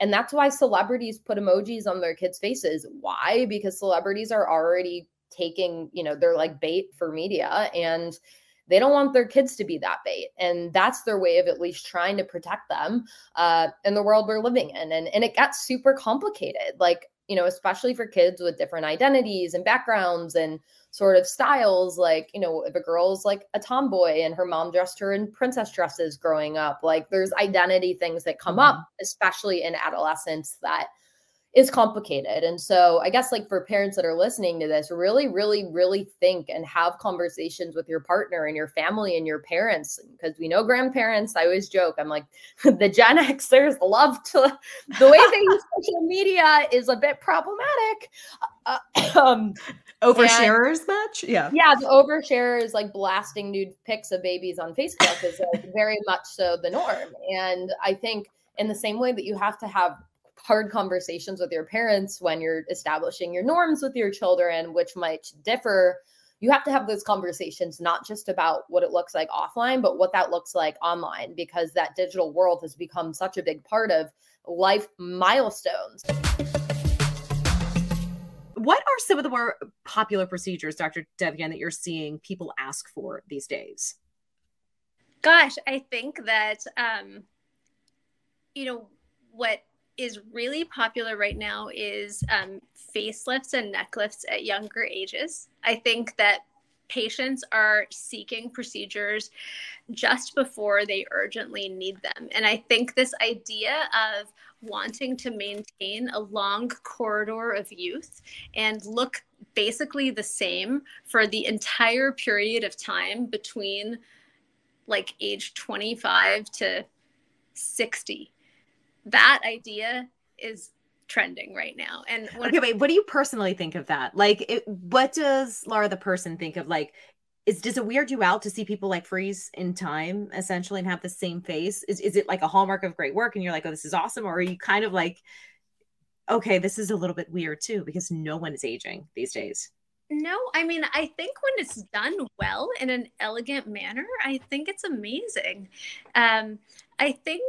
and that's why celebrities put emojis on their kids' faces. Why? Because celebrities are already taking, you know, they're like bait for media and they don't want their kids to be that bait and that's their way of at least trying to protect them uh, in the world we're living in and, and it gets super complicated like you know especially for kids with different identities and backgrounds and sort of styles like you know if a girl's like a tomboy and her mom dressed her in princess dresses growing up like there's identity things that come mm-hmm. up especially in adolescence that is complicated. And so I guess like for parents that are listening to this, really, really, really think and have conversations with your partner and your family and your parents. Because we know grandparents, I always joke, I'm like, *laughs* the Gen Xers love to, *laughs* the way they use *laughs* social media is a bit problematic. Uh, *coughs* um, oversharers much yeah yeah the oversharers like blasting nude pics of babies on facebook is like very much so the norm and i think in the same way that you have to have hard conversations with your parents when you're establishing your norms with your children, which might differ. You have to have those conversations, not just about what it looks like offline, but what that looks like online, because that digital world has become such a big part of life milestones. What are some of the more popular procedures, Dr. Devgan, that you're seeing people ask for these days? Gosh, I think that, um, you know, what is really popular right now is um, facelifts and neck lifts at younger ages. I think that patients are seeking procedures just before they urgently need them. And I think this idea of wanting to maintain a long corridor of youth and look basically the same for the entire period of time between like age 25 to 60 that idea is trending right now. And okay, wait, what do you personally think of that? Like, it, what does Lara the person think of? Like, is does it weird you out to see people like freeze in time essentially and have the same face? Is is it like a hallmark of great work and you're like, oh, this is awesome, or are you kind of like, okay, this is a little bit weird too because no one is aging these days. No, I mean, I think when it's done well in an elegant manner, I think it's amazing. Um, I think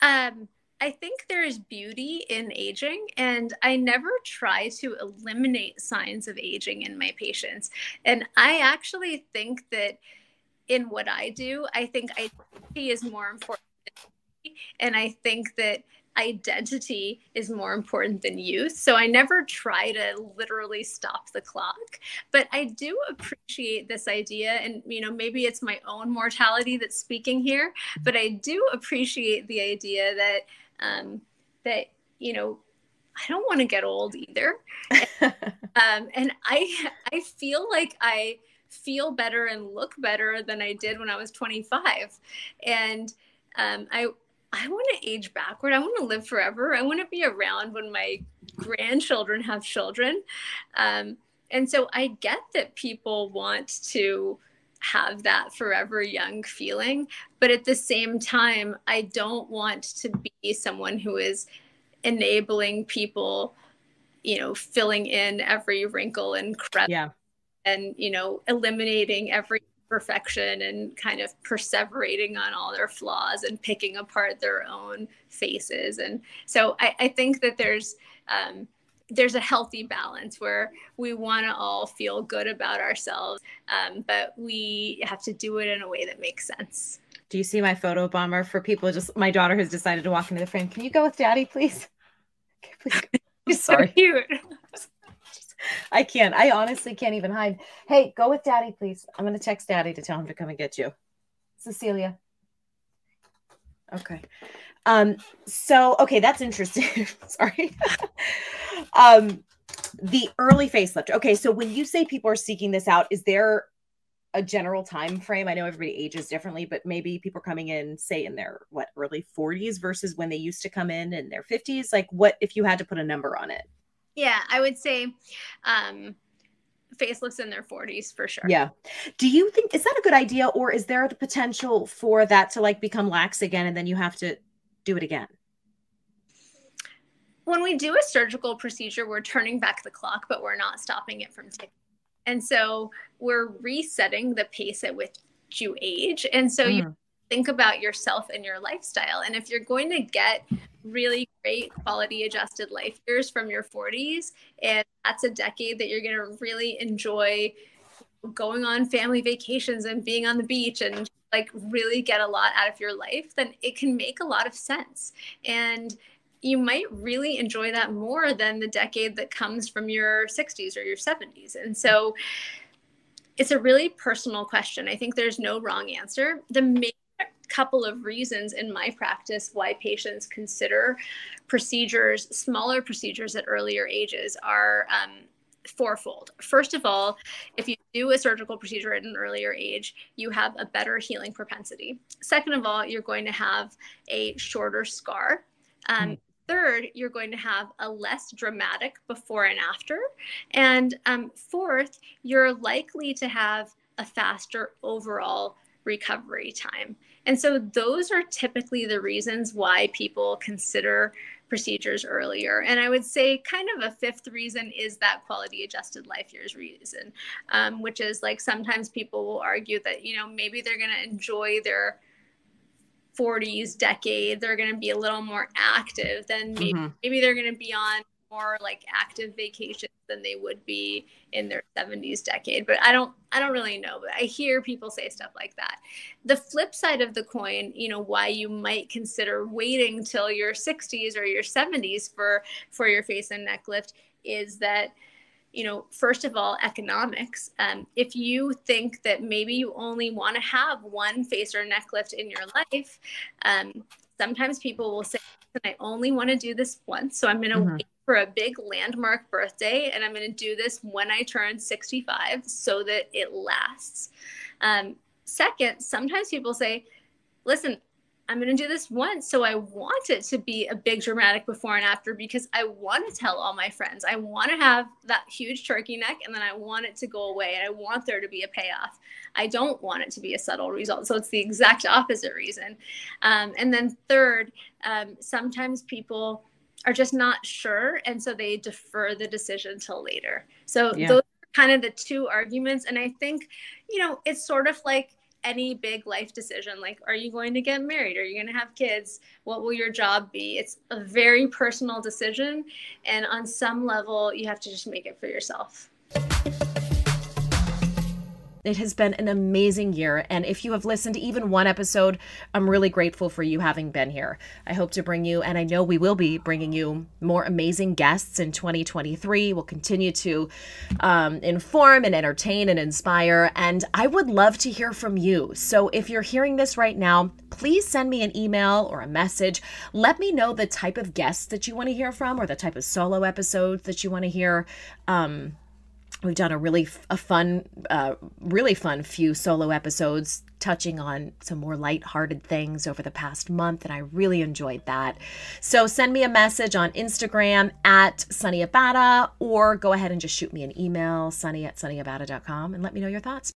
um, I think there is beauty in aging, and I never try to eliminate signs of aging in my patients. And I actually think that in what I do, I think identity is more important. And I think that identity is more important than youth. So I never try to literally stop the clock, but I do appreciate this idea. And, you know, maybe it's my own mortality that's speaking here, but I do appreciate the idea that, um, that, you know, I don't want to get old either. *laughs* um, and I, I feel like I feel better and look better than I did when I was 25. And, um, I, I want to age backward. I want to live forever. I want to be around when my grandchildren have children. Um, and so I get that people want to have that forever young feeling. But at the same time, I don't want to be someone who is enabling people, you know, filling in every wrinkle and crevice. Yeah. And, you know, eliminating every perfection and kind of perseverating on all their flaws and picking apart their own faces. And so I, I think that there's um, there's a healthy balance where we want to all feel good about ourselves, um, but we have to do it in a way that makes sense. Do you see my photo bomber for people? Just my daughter has decided to walk into the frame. Can you go with daddy, please? *laughs* Okay, please. *laughs* Sorry. So cute. *laughs* I can't. I honestly can't even hide. Hey, go with daddy, please. I'm going to text daddy to tell him to come and get you. Cecilia. Okay. Um, so, okay, that's interesting. *laughs* Sorry. *laughs* um, the early facelift. Okay, so when you say people are seeking this out, is there a general time frame? I know everybody ages differently, but maybe people coming in, say, in their what early 40s versus when they used to come in in their 50s. Like, what if you had to put a number on it? Yeah, I would say um facelifts in their 40s for sure. Yeah. Do you think is that a good idea or is there the potential for that to like become lax again and then you have to do it again? When we do a surgical procedure, we're turning back the clock, but we're not stopping it from ticking. And so we're resetting the pace at which you age. And so mm. you think about yourself and your lifestyle. And if you're going to get really great quality adjusted life years from your 40s. And that's a decade that you're going to really enjoy going on family vacations and being on the beach and like really get a lot out of your life, then it can make a lot of sense. And you might really enjoy that more than the decade that comes from your 60s or your 70s. And so it's a really personal question. I think there's no wrong answer. The main couple of reasons in my practice why patients consider procedures, smaller procedures at earlier ages are um, fourfold. First of all, if you do a surgical procedure at an earlier age, you have a better healing propensity. Second of all, you're going to have a shorter scar. Um, mm. Third, you're going to have a less dramatic before and after. And um, fourth, you're likely to have a faster overall recovery time. And so those are typically the reasons why people consider procedures earlier. And I would say kind of a fifth reason is that quality adjusted life years reason, um, which is like sometimes people will argue that, you know, maybe they're going to enjoy their 40s decade, they're going to be a little more active than maybe, mm-hmm. maybe they're going to be on more like active vacations than they would be in their 70s decade but i don't i don't really know but i hear people say stuff like that. The flip side of the coin you know why you might consider waiting till your 60s or your 70s for for your face and neck lift is that you know first of all economics. Um, if you think that maybe you only want to have one face or neck lift in your life um, sometimes people will say i only want to do this once so i'm going to mm-hmm. wait for a big landmark birthday, and I'm going to do this when I turn 65 so that it lasts. Um, second, sometimes people say, listen, I'm going to do this once. So I want it to be a big dramatic before and after because I want to tell all my friends. I want to have that huge turkey neck and then I want it to go away and I want there to be a payoff. I don't want it to be a subtle result. So it's the exact opposite reason. Um, and then third, um, sometimes people are just not sure and so they defer the decision till later so yeah. those are kind of the two arguments and i think you know it's sort of like any big life decision like are you going to get married? Are you going to have kids? What will your job be? It's a very personal decision and on some level you have to just make it for yourself it has been an amazing year. And if you have listened to even one episode, I'm really grateful for you having been here. I hope to bring you, and I know we will be bringing you more amazing guests in 2023. We'll continue to um, inform and entertain and inspire. And I would love to hear from you. So if you're hearing this right now, please send me an email or a message. Let me know the type of guests that you want to hear from or the type of solo episodes that you want to hear. Um, we've done a really a fun uh, really fun few solo episodes touching on some more light-hearted things over the past month and i really enjoyed that. So send me a message on instagram at Sonni Abatta or go ahead and just shoot me an email Sonni at sonniabatta.com and let me know your thoughts